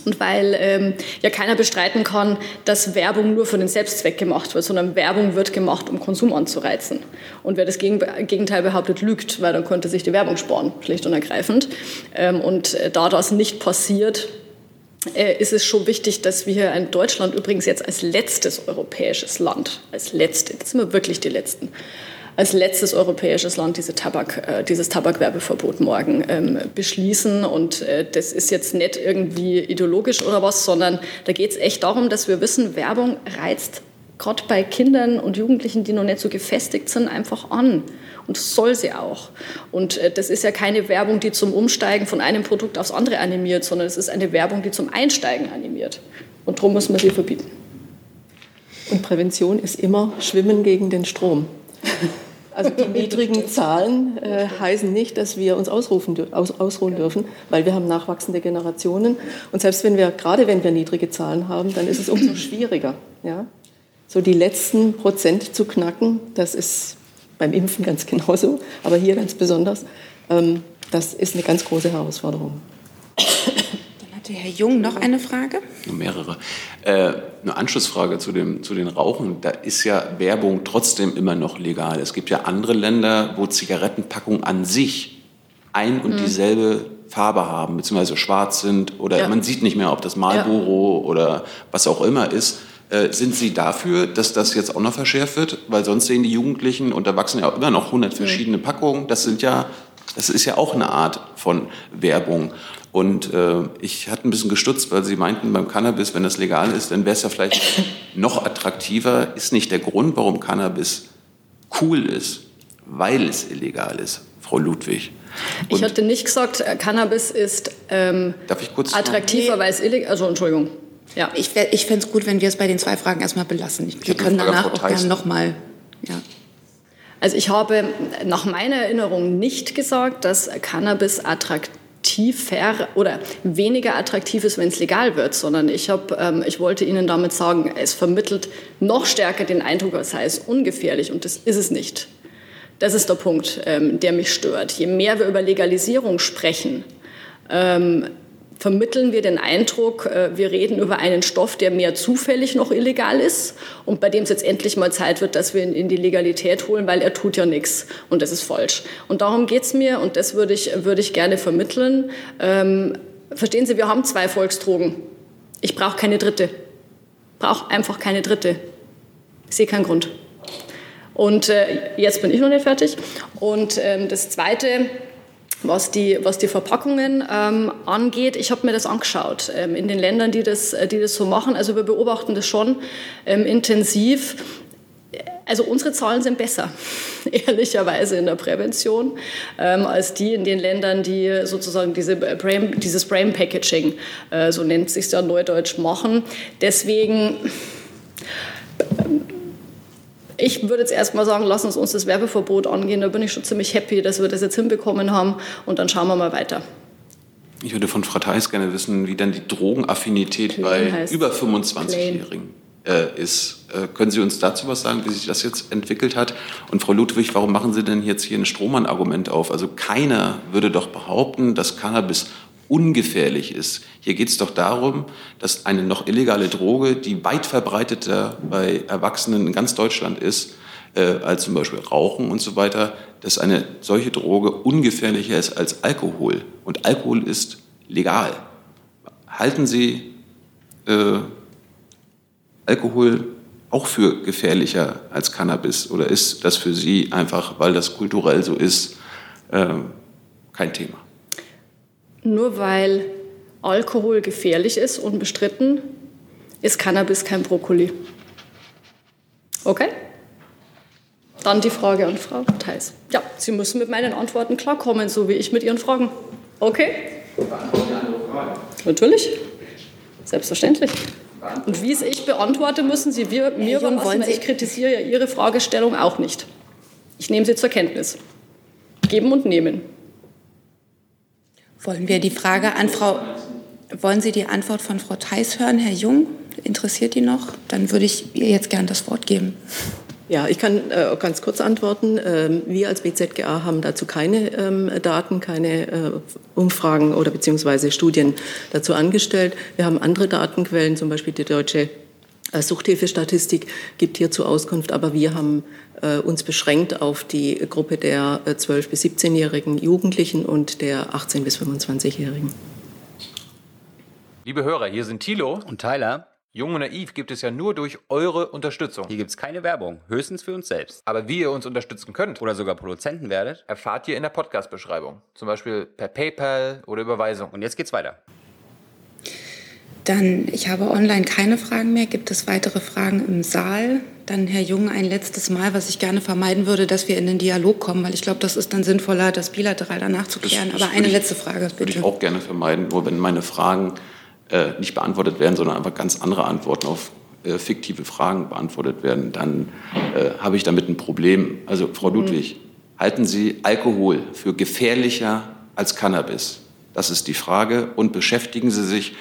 Und weil ähm, ja keiner bestreiten kann, dass Werbung nur für den Selbstzweck gemacht wird, sondern Werbung wird gemacht, um Konsum anzureizen. Und wer das Gegenteil behauptet, lügt, weil dann könnte sich die Werbung sparen, schlicht und ergreifend. Ähm, und äh, da das nicht passiert, ist es schon wichtig, dass wir in Deutschland übrigens jetzt als letztes europäisches Land, als letzte, jetzt sind wir wirklich die Letzten, als letztes europäisches Land diese Tabak, äh, dieses Tabakwerbeverbot morgen ähm, beschließen. Und äh, das ist jetzt nicht irgendwie ideologisch oder was, sondern da geht es echt darum, dass wir wissen, Werbung reizt gerade bei Kindern und Jugendlichen, die noch nicht so gefestigt sind, einfach an. Und das soll sie auch. Und äh, das ist ja keine Werbung, die zum Umsteigen von einem Produkt aufs andere animiert, sondern es ist eine Werbung, die zum Einsteigen animiert. Und darum muss man sie verbieten. Und Prävention ist immer Schwimmen gegen den Strom. Also die niedrigen Zahlen äh, heißen nicht, dass wir uns ausrufen, aus, ausruhen dürfen, weil wir haben nachwachsende Generationen. Und selbst wenn wir, gerade wenn wir niedrige Zahlen haben, dann ist es umso schwieriger. Ja? So die letzten Prozent zu knacken, das ist beim Impfen ganz genauso, aber hier ganz besonders. Ähm, das ist eine ganz große Herausforderung. Dann hatte Herr Jung noch eine Frage. Mehrere. Äh, eine Anschlussfrage zu, dem, zu den Rauchen. Da ist ja Werbung trotzdem immer noch legal. Es gibt ja andere Länder, wo Zigarettenpackungen an sich ein und mhm. dieselbe Farbe haben, beziehungsweise schwarz sind oder ja. man sieht nicht mehr, ob das Marlboro ja. oder was auch immer ist. Äh, sind Sie dafür, dass das jetzt auch noch verschärft wird? Weil sonst sehen die Jugendlichen und Erwachsenen ja immer noch 100 verschiedene Packungen. Das sind ja, das ist ja auch eine Art von Werbung. Und äh, ich hatte ein bisschen gestutzt, weil Sie meinten, beim Cannabis, wenn das legal ist, dann wäre es ja vielleicht noch attraktiver. Ist nicht der Grund, warum Cannabis cool ist, weil es illegal ist, Frau Ludwig? Und ich hatte nicht gesagt, äh, Cannabis ist ähm, attraktiver, weil es illegal ist. Also, Entschuldigung. Ja. Ich, ich fände es gut, wenn wir es bei den zwei Fragen erstmal belassen. Wir können danach auch gerne nochmal. Ja. Also ich habe nach meiner Erinnerung nicht gesagt, dass Cannabis attraktiver oder weniger attraktiv ist, wenn es legal wird, sondern ich, hab, ähm, ich wollte Ihnen damit sagen, es vermittelt noch stärker den Eindruck, als sei es ungefährlich und das ist es nicht. Das ist der Punkt, ähm, der mich stört. Je mehr wir über Legalisierung sprechen, ähm, vermitteln wir den Eindruck, äh, wir reden über einen Stoff, der mehr zufällig noch illegal ist und bei dem es jetzt endlich mal Zeit wird, dass wir ihn in die Legalität holen, weil er tut ja nichts und das ist falsch. Und darum geht es mir und das würde ich, würde ich gerne vermitteln. Ähm, verstehen Sie, wir haben zwei Volksdrogen. Ich brauche keine dritte. Brauche einfach keine dritte. Ich sehe keinen Grund. Und äh, jetzt bin ich noch nicht fertig. Und ähm, das Zweite, was die, was die Verpackungen ähm, angeht, ich habe mir das angeschaut ähm, in den Ländern, die das, äh, die das so machen. Also wir beobachten das schon ähm, intensiv. Also unsere Zahlen sind besser, ehrlicherweise in der Prävention, ähm, als die in den Ländern, die sozusagen diese Brain, dieses Brain Packaging, äh, so nennt sich ja neudeutsch, machen. Deswegen ich würde jetzt erstmal sagen, lass uns uns das Werbeverbot angehen. Da bin ich schon ziemlich happy, dass wir das jetzt hinbekommen haben. Und dann schauen wir mal weiter. Ich würde von Frau Theis gerne wissen, wie dann die Drogenaffinität Plain bei über 25-Jährigen äh, ist. Äh, können Sie uns dazu was sagen, wie sich das jetzt entwickelt hat? Und Frau Ludwig, warum machen Sie denn jetzt hier ein Strohmann-Argument auf? Also keiner würde doch behaupten, dass Cannabis ungefährlich ist. Hier geht es doch darum, dass eine noch illegale Droge, die weit verbreiteter bei Erwachsenen in ganz Deutschland ist, äh, als zum Beispiel Rauchen und so weiter, dass eine solche Droge ungefährlicher ist als Alkohol. Und Alkohol ist legal. Halten Sie äh, Alkohol auch für gefährlicher als Cannabis? Oder ist das für Sie einfach, weil das kulturell so ist, äh, kein Thema? Nur weil Alkohol gefährlich ist, unbestritten, ist Cannabis kein Brokkoli. Okay? Dann die Frage an Frau Theis. Ja, Sie müssen mit meinen Antworten klarkommen, so wie ich mit Ihren Fragen. Okay? Natürlich. Selbstverständlich. Und wie es ich beantworte, müssen Sie mir mir überlassen, weil ich kritisiere ja Ihre Fragestellung auch nicht. Ich nehme sie zur Kenntnis. Geben und nehmen. Wollen wir die Frage an Frau, wollen Sie die Antwort von Frau Theis hören, Herr Jung? Interessiert die noch? Dann würde ich ihr jetzt gern das Wort geben. Ja, ich kann äh, ganz kurz antworten. Ähm, wir als BZGA haben dazu keine ähm, Daten, keine äh, Umfragen oder beziehungsweise Studien dazu angestellt. Wir haben andere Datenquellen, zum Beispiel die deutsche Suchthilfestatistik gibt hierzu Auskunft, aber wir haben äh, uns beschränkt auf die Gruppe der 12- äh, bis 17-jährigen Jugendlichen und der 18- bis 25-jährigen. Liebe Hörer, hier sind Thilo und Tyler. Jung und Naiv gibt es ja nur durch eure Unterstützung. Hier gibt es keine Werbung, höchstens für uns selbst. Aber wie ihr uns unterstützen könnt oder sogar Produzenten werdet, erfahrt ihr in der Podcast-Beschreibung. Zum Beispiel per PayPal oder Überweisung. Und jetzt geht's weiter. Dann, ich habe online keine Fragen mehr. Gibt es weitere Fragen im Saal? Dann, Herr Jung, ein letztes Mal, was ich gerne vermeiden würde, dass wir in den Dialog kommen, weil ich glaube, das ist dann sinnvoller, das bilateral danach zu klären. Das, das Aber eine ich, letzte Frage, bitte. Würde ich auch gerne vermeiden, nur wenn meine Fragen äh, nicht beantwortet werden, sondern einfach ganz andere Antworten auf äh, fiktive Fragen beantwortet werden, dann äh, habe ich damit ein Problem. Also, Frau mhm. Ludwig, mhm. halten Sie Alkohol für gefährlicher als Cannabis? Das ist die Frage. Und beschäftigen Sie sich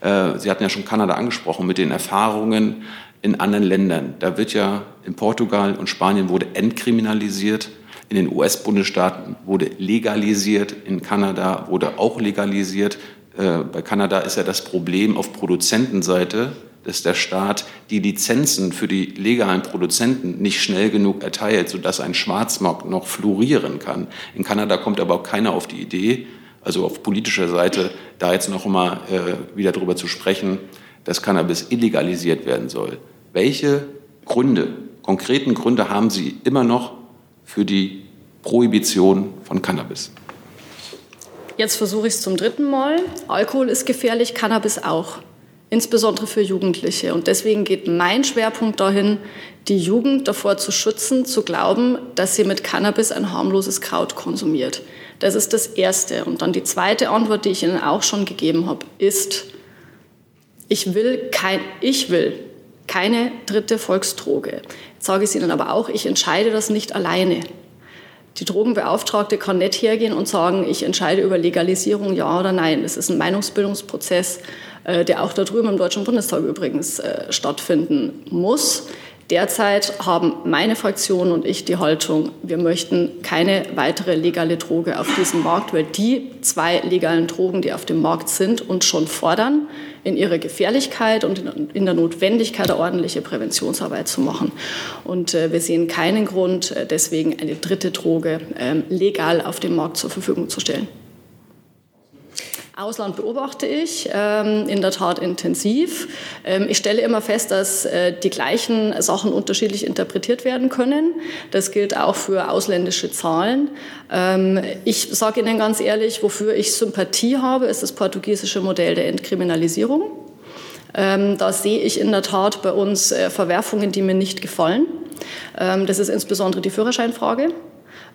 äh, Sie hatten ja schon Kanada angesprochen mit den Erfahrungen in anderen Ländern. Da wird ja in Portugal und Spanien wurde entkriminalisiert. In den US-Bundesstaaten wurde legalisiert. In Kanada wurde auch legalisiert. Äh, bei Kanada ist ja das Problem auf Produzentenseite, dass der Staat die Lizenzen für die legalen Produzenten nicht schnell genug erteilt, sodass ein Schwarzmarkt noch florieren kann. In Kanada kommt aber auch keiner auf die Idee, also auf politischer Seite, da jetzt noch mal äh, wieder darüber zu sprechen, dass Cannabis illegalisiert werden soll. Welche Gründe, konkreten Gründe haben Sie immer noch für die Prohibition von Cannabis? Jetzt versuche ich es zum dritten Mal. Alkohol ist gefährlich, Cannabis auch, insbesondere für Jugendliche. Und deswegen geht mein Schwerpunkt dahin, die Jugend davor zu schützen, zu glauben, dass sie mit Cannabis ein harmloses Kraut konsumiert. Das ist das Erste. Und dann die zweite Antwort, die ich Ihnen auch schon gegeben habe, ist, ich will, kein, ich will keine dritte Volksdroge. Jetzt sage ich es Ihnen aber auch, ich entscheide das nicht alleine. Die Drogenbeauftragte kann nicht hergehen und sagen, ich entscheide über Legalisierung, ja oder nein. Es ist ein Meinungsbildungsprozess, äh, der auch da drüben im Deutschen Bundestag übrigens äh, stattfinden muss Derzeit haben meine Fraktion und ich die Haltung, wir möchten keine weitere legale Droge auf diesem Markt, weil die zwei legalen Drogen, die auf dem Markt sind, uns schon fordern, in ihrer Gefährlichkeit und in der Notwendigkeit, eine ordentliche Präventionsarbeit zu machen. Und äh, wir sehen keinen Grund, äh, deswegen eine dritte Droge ähm, legal auf dem Markt zur Verfügung zu stellen. Ausland beobachte ich ähm, in der Tat intensiv. Ähm, ich stelle immer fest, dass äh, die gleichen Sachen unterschiedlich interpretiert werden können. Das gilt auch für ausländische Zahlen. Ähm, ich sage Ihnen ganz ehrlich, wofür ich Sympathie habe, ist das portugiesische Modell der Entkriminalisierung. Ähm, da sehe ich in der Tat bei uns äh, Verwerfungen, die mir nicht gefallen. Ähm, das ist insbesondere die Führerscheinfrage.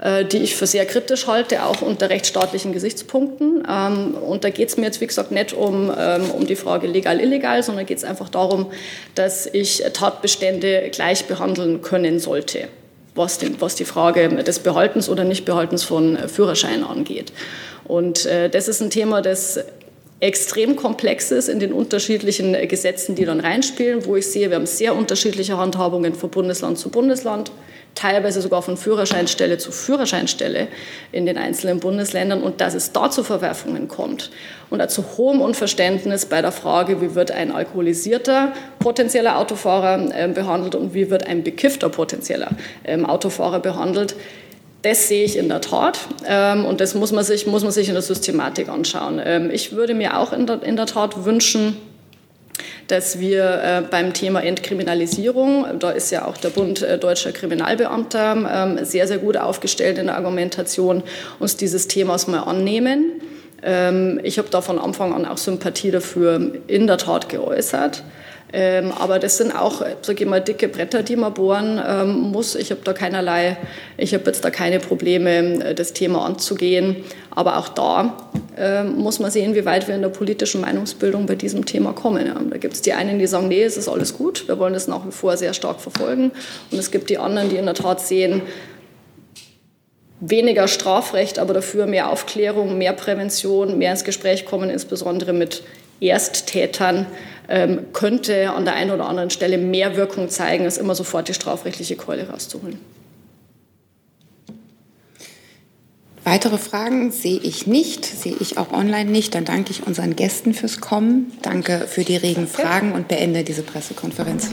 Äh, die ich für sehr kritisch halte, auch unter rechtsstaatlichen Gesichtspunkten. Ähm, und da geht es mir jetzt, wie gesagt, nicht um, ähm, um die Frage legal, illegal, sondern geht es einfach darum, dass ich Tatbestände gleich behandeln können sollte. Was, den, was die Frage des Behaltens oder Nichtbehaltens von Führerscheinen angeht. Und äh, das ist ein Thema, das extrem komplex ist in den unterschiedlichen Gesetzen, die dann reinspielen, wo ich sehe, wir haben sehr unterschiedliche Handhabungen von Bundesland zu Bundesland teilweise sogar von Führerscheinstelle zu Führerscheinstelle in den einzelnen Bundesländern und dass es da zu Verwerfungen kommt und zu hohem Unverständnis bei der Frage, wie wird ein alkoholisierter potenzieller Autofahrer äh, behandelt und wie wird ein bekiffter potenzieller ähm, Autofahrer behandelt. Das sehe ich in der Tat ähm, und das muss man, sich, muss man sich in der Systematik anschauen. Ähm, ich würde mir auch in der, in der Tat wünschen, dass wir äh, beim Thema Entkriminalisierung, da ist ja auch der Bund äh, Deutscher Kriminalbeamter ähm, sehr, sehr gut aufgestellt in der Argumentation, uns dieses Themas mal annehmen. Ich habe da von Anfang an auch Sympathie dafür in der Tat geäußert. Ähm, aber das sind auch, sage ich mal, dicke Bretter, die man bohren ähm, muss. Ich habe da keinerlei, ich habe jetzt da keine Probleme, das Thema anzugehen. Aber auch da äh, muss man sehen, wie weit wir in der politischen Meinungsbildung bei diesem Thema kommen. Ja. Da gibt es die einen, die sagen, nee, es ist alles gut, wir wollen das nach wie vor sehr stark verfolgen. Und es gibt die anderen, die in der Tat sehen, weniger Strafrecht, aber dafür mehr Aufklärung, mehr Prävention, mehr ins Gespräch kommen, insbesondere mit Ersttätern ähm, könnte an der einen oder anderen Stelle mehr Wirkung zeigen, als immer sofort die strafrechtliche Keule rauszuholen. Weitere Fragen sehe ich nicht, sehe ich auch online nicht. Dann danke ich unseren Gästen fürs Kommen. Danke für die regen Fragen und beende diese Pressekonferenz.